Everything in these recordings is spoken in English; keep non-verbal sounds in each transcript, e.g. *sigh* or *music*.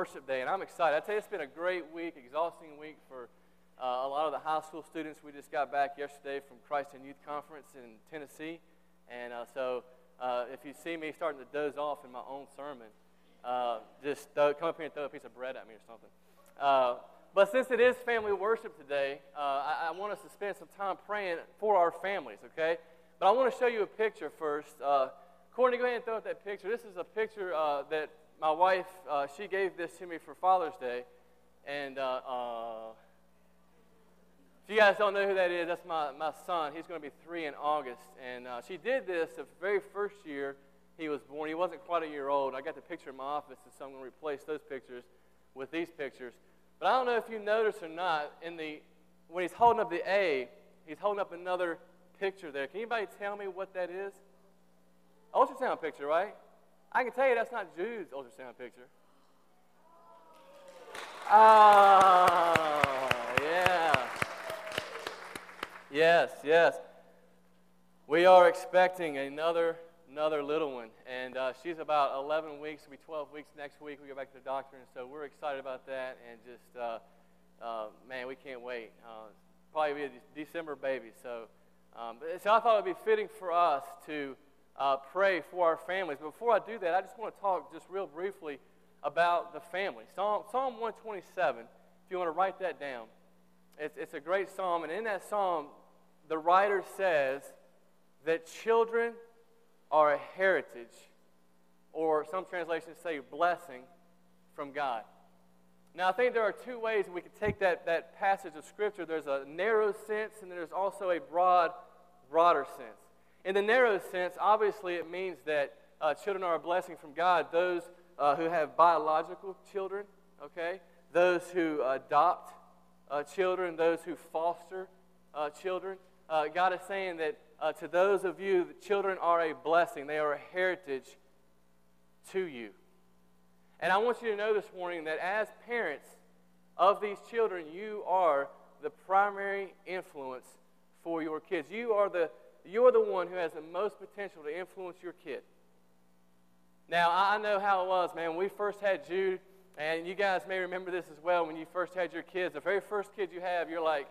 Worship Day, and I'm excited. I tell you, it's been a great week, exhausting week for uh, a lot of the high school students. We just got back yesterday from Christ In Youth Conference in Tennessee, and uh, so uh, if you see me starting to doze off in my own sermon, uh, just come up here and throw a piece of bread at me or something. Uh, but since it is family worship today, uh, I, I, want us to spend some time praying for our families, okay? But I want to show you a picture first. Courtney, go ahead and throw up that picture. This is a picture that my wife, uh, she gave this to me for Father's Day. And uh, uh, if you guys don't know who that is, that's my, my son. He's going to be three in August. And uh, she did this the very first year he was born. He wasn't quite a year old. I got the picture in my office, and so I'm going to replace those pictures with these pictures. But I don't know if you noticed or not, in the, when he's holding up the A, he's holding up another picture there. Can anybody tell me what that is? Ultrasound picture, right? I can tell you that's not Jude's ultrasound picture. Ah, yeah. Yes, yes. We are expecting another another little one, and uh, she's about 11 weeks. It'll be 12 weeks next week. We go back to the doctor, and so we're excited about that. And just uh, uh, man, we can't wait. Uh, probably be a December baby. So, um, so I thought it'd be fitting for us to uh, pray for our families. Before I do that, I just want to talk just real briefly about the family. Psalm, psalm 127, if you want to write that down, it's, it's a great psalm. And in that psalm, the writer says that children are a heritage, or some translations say blessing from God. Now, I think there are two ways we could take that, that passage of Scripture. There's a narrow sense, and there's also a broad, broader sense. In the narrow sense, obviously, it means that uh, children are a blessing from God. Those uh, who have biological children, okay? Those who adopt uh, children, those who foster uh, children. Uh, God is saying that to those of you, children are a blessing, they are a heritage to you. And I want you to know this morning that as parents of these children, you are the primary influence for your kids. You are the you're the one who has the most potential to influence your kid. Now, I know how it was, man. When we first had Jude, and you guys may remember this as well when you first had your kids. The very first kid you have, you're like,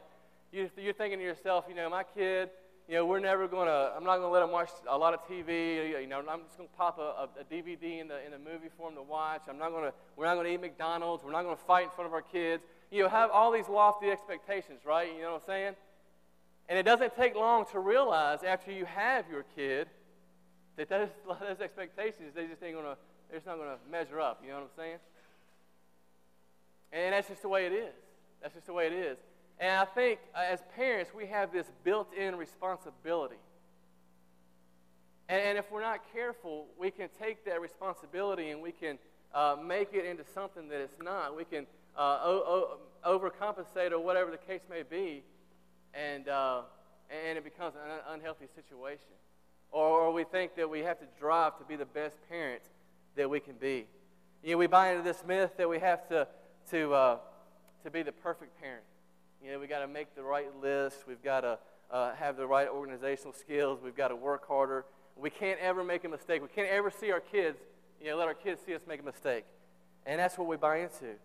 you're thinking to yourself, you know, my kid, you know, we're never going to, I'm not going to let him watch a lot of TV. You know, I'm just going to pop a, a, DVD in the, in the movie for him to watch. I'm not going to, we're not going to eat McDonald's. We're not going to fight in front of our kids. You know, have all these lofty expectations, right? You know what I'm saying? And it doesn't take long to realize after you have your kid that those, *laughs* those expectations, they just ain't gonna, they're just not gonna measure up. You know what I'm saying? And that's just the way it is. That's just the way it is. And I think uh, as parents, we have this built in responsibility. And, and, if we're not careful, we can take that responsibility and we can uh, make it into something that it's not. We can uh, o- o- overcompensate or whatever the case may be and, uh, and it becomes an unhealthy situation. Or, or we think that we have to drive to be the best parent that we can be. You know, we buy into this myth that we have to, to, uh, to be the perfect parent. You know, we got to make the right list. We've got to uh, have the right organizational skills. We've got to work harder. We can't ever make a mistake. We can't ever see our kids, you know, let our kids see us make a mistake. And that's what we buy into.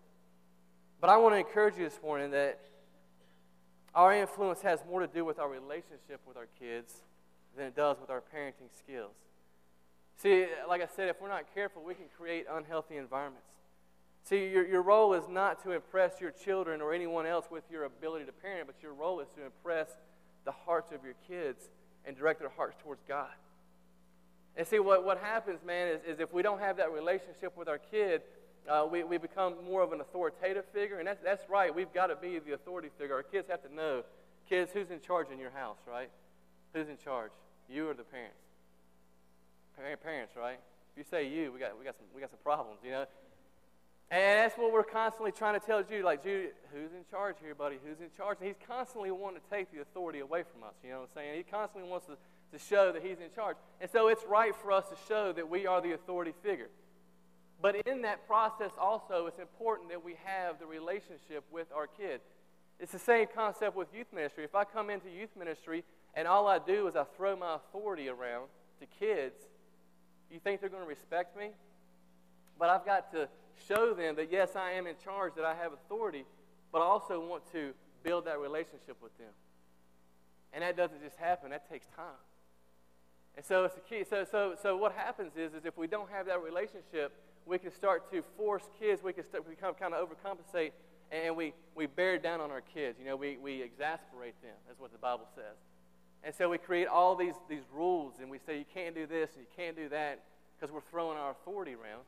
But I want to encourage you this morning that our influence has more to do with our relationship with our kids than it does with our parenting skills. See, like I said, if we're not careful, we can create unhealthy environments. See, your, your role is not to impress your children or anyone else with your ability to parent, but your role is to impress the hearts of your kids and direct their hearts towards God. And see, what, what happens, man, is, is if we don't have that relationship with our kid, uh, we, we become more of an authoritative figure, and that's, that's right. We've got to be the authority figure. Our kids have to know. Kids, who's in charge in your house, right? Who's in charge? You or the parents? Parents, right? If you say you, we got, we got, some, we got some problems, you know? And that's what we're constantly trying to tell Jude. Like, Jude, who's in charge here, buddy? Who's in charge? And he's constantly wanting to take the authority away from us. You know what I'm saying? He constantly wants to, to show that he's in charge. And so it's right for us to show that we are the authority figure. But in that process, also, it's important that we have the relationship with our kid. It's the same concept with youth ministry. If I come into youth ministry and all I do is I throw my authority around to kids, you think they're going to respect me? But I've got to show them that, yes, I am in charge, that I have authority, but I also want to build that relationship with them. And that doesn't just happen, that takes time. And so it's the key. So, so, so what happens is, is if we don't have that relationship, we can start to force kids, we can start, become kind of overcompensate, and we, we bear down on our kids. You know, we, we exasperate them. That's what the Bible says. And so we create all these, these rules, and we say you can't do this and you can't do that because we're throwing our authority around.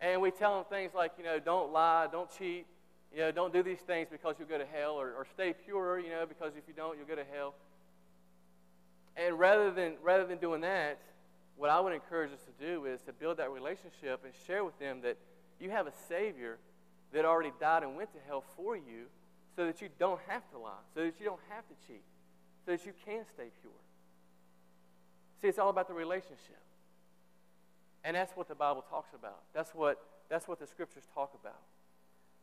And we tell them things like, you know, don't lie, don't cheat, you know, don't do these things because you'll go to hell, or, or stay pure, you know, because if you don't, you'll go to hell. And rather than, rather than doing that, what I would encourage us to do is to build that relationship and share with them that you have a Savior that already died and went to hell for you so that you don't have to lie, so that you don't have to cheat, so that you can stay pure. See, it's all about the relationship. And that's what the Bible talks about. That's what, that's what the scriptures talk about.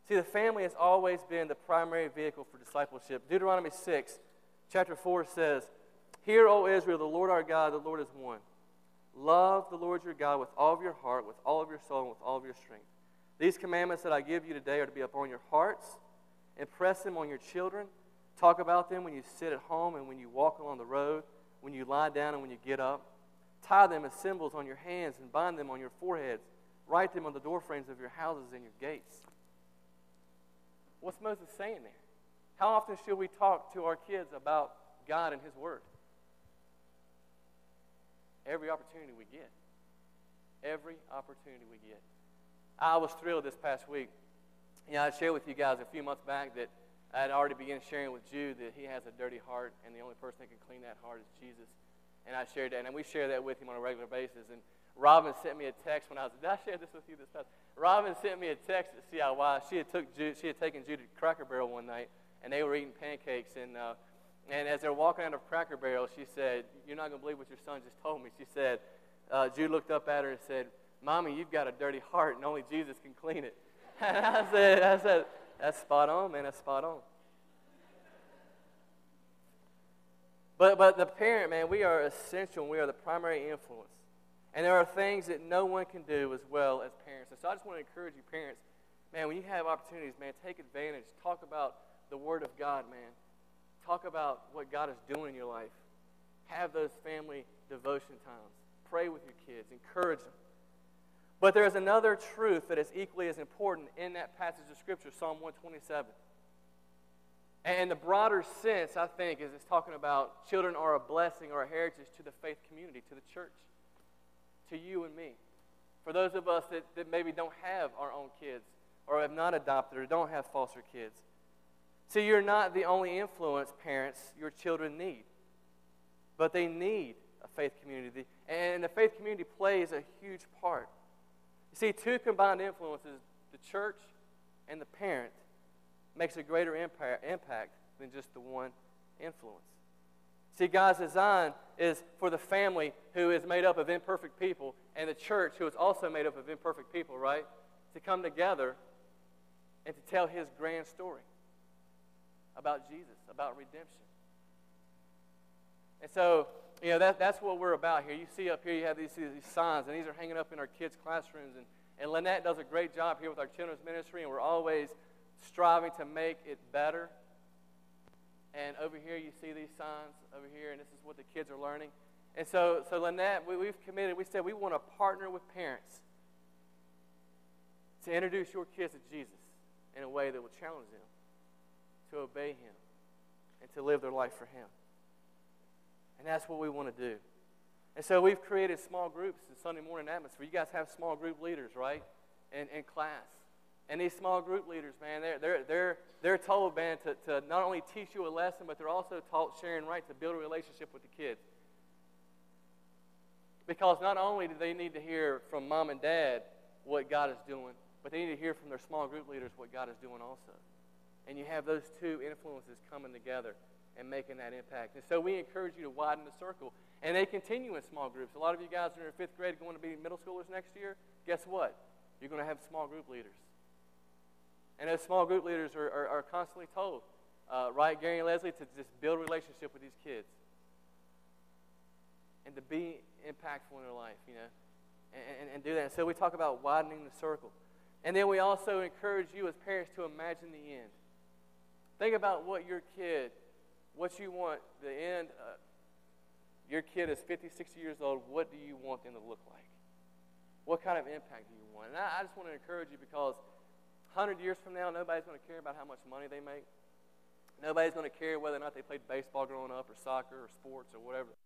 See, the family has always been the primary vehicle for discipleship. Deuteronomy 6, chapter 4 says, Hear, O Israel, the Lord our God, the Lord is one. Love the Lord your God with all of your heart, with all of your soul, and with all of your strength. These commandments that I give you today are to be upon your hearts. Impress them on your children. Talk about them when you sit at home and when you walk along the road, when you lie down and when you get up. Tie them as symbols on your hands and bind them on your foreheads. Write them on the doorframes of your houses and your gates. What's Moses saying there? How often should we talk to our kids about God and His Word? Every opportunity we get. Every opportunity we get. I was thrilled this past week. You know, I shared with you guys a few months back that I had already begun sharing with Jude that he has a dirty heart, and the only person that can clean that heart is Jesus. And I shared that, and we share that with him on a regular basis. And Robin sent me a text when I was. Did I share this with you this past? Robin sent me a text at CIY. She had took Jude, she had taken Jude to Cracker Barrel one night, and they were eating pancakes. And uh, and as they're walking out of Cracker Barrel, she said, "You're not going to believe what your son just told me." She said, uh, Jude looked up at her and said, "Mommy, you've got a dirty heart, and only Jesus can clean it." *laughs* And I said, "I said that's spot on, man. That's spot on." But, but the parent, man, we are essential we are the primary influence. And there are things that no one can do as well as parents. And so I just want to encourage you, parents, man, when you have opportunities, man, take advantage. Talk about the Word of God, man. Talk about what God is doing in your life. Have those family devotion times. Pray with your kids. Encourage them. But there is another truth that is equally as important in that passage of Scripture, Psalm 127. And the broader sense, I think, is it's talking about children are a blessing or a heritage to the faith community, to the church, to you and me. For those of us that, that maybe don't have our own kids or have not adopted or don't have foster kids. See, you're not the only influence parents your children need, but they need a faith community. And the faith community plays a huge part. You see, two combined influences, the church and the parent, makes a greater impact than just the one influence. See, God's design is for the family who is made up of imperfect people and the church who is also made up of imperfect people, right? To come together and to tell his grand story about Jesus, about redemption. And so, you know, that, that's what we're about here. You see up here, you have these, these signs, and these are hanging up in our kids' classrooms. And, and Lynette does a great job here with our children's ministry, and we're always striving to make it better. And over here, you see these signs over here, and this is what the kids are learning. And so, so Lynette, we, we've committed, we said we want to partner with parents to introduce your kids to Jesus in a way that will challenge them to obey Him and to live their life for Him. And that's what we want to do. And so we've created small groups in Sunday morning atmosphere. You guys have small group leaders, right? In, in class. And these small group leaders, man, they're, they're, they're, they're told, man, to, to not only teach you a lesson, but they're also taught sharing right to build a relationship with the kids. Because not only do they need to hear from mom and dad what God is doing, but they need to hear from their small group leaders what God is doing also. And you have those two influences coming together and making that impact. And so we encourage you to widen the circle. And they continue in small groups. A lot of you guys are in fifth grade going to be middle schoolers next year. Guess what? You're going to have small group leaders. And those small group leaders are, are, are constantly told, uh, right, Gary and Leslie, to just build a relationship with these kids and to be impactful in their life, you know, and, and, and do that. And so we talk about widening the circle. And then we also encourage you as parents to imagine the end. Think about what your kid, what you want, the end. Uh, your kid is 50, 60 years old. What do you want them to look like? What kind of impact do you want? And I, I just want to encourage you because 100 years from now, nobody's going to care about how much money they make. Nobody's going to care whether or not they played baseball growing up or soccer or sports or whatever.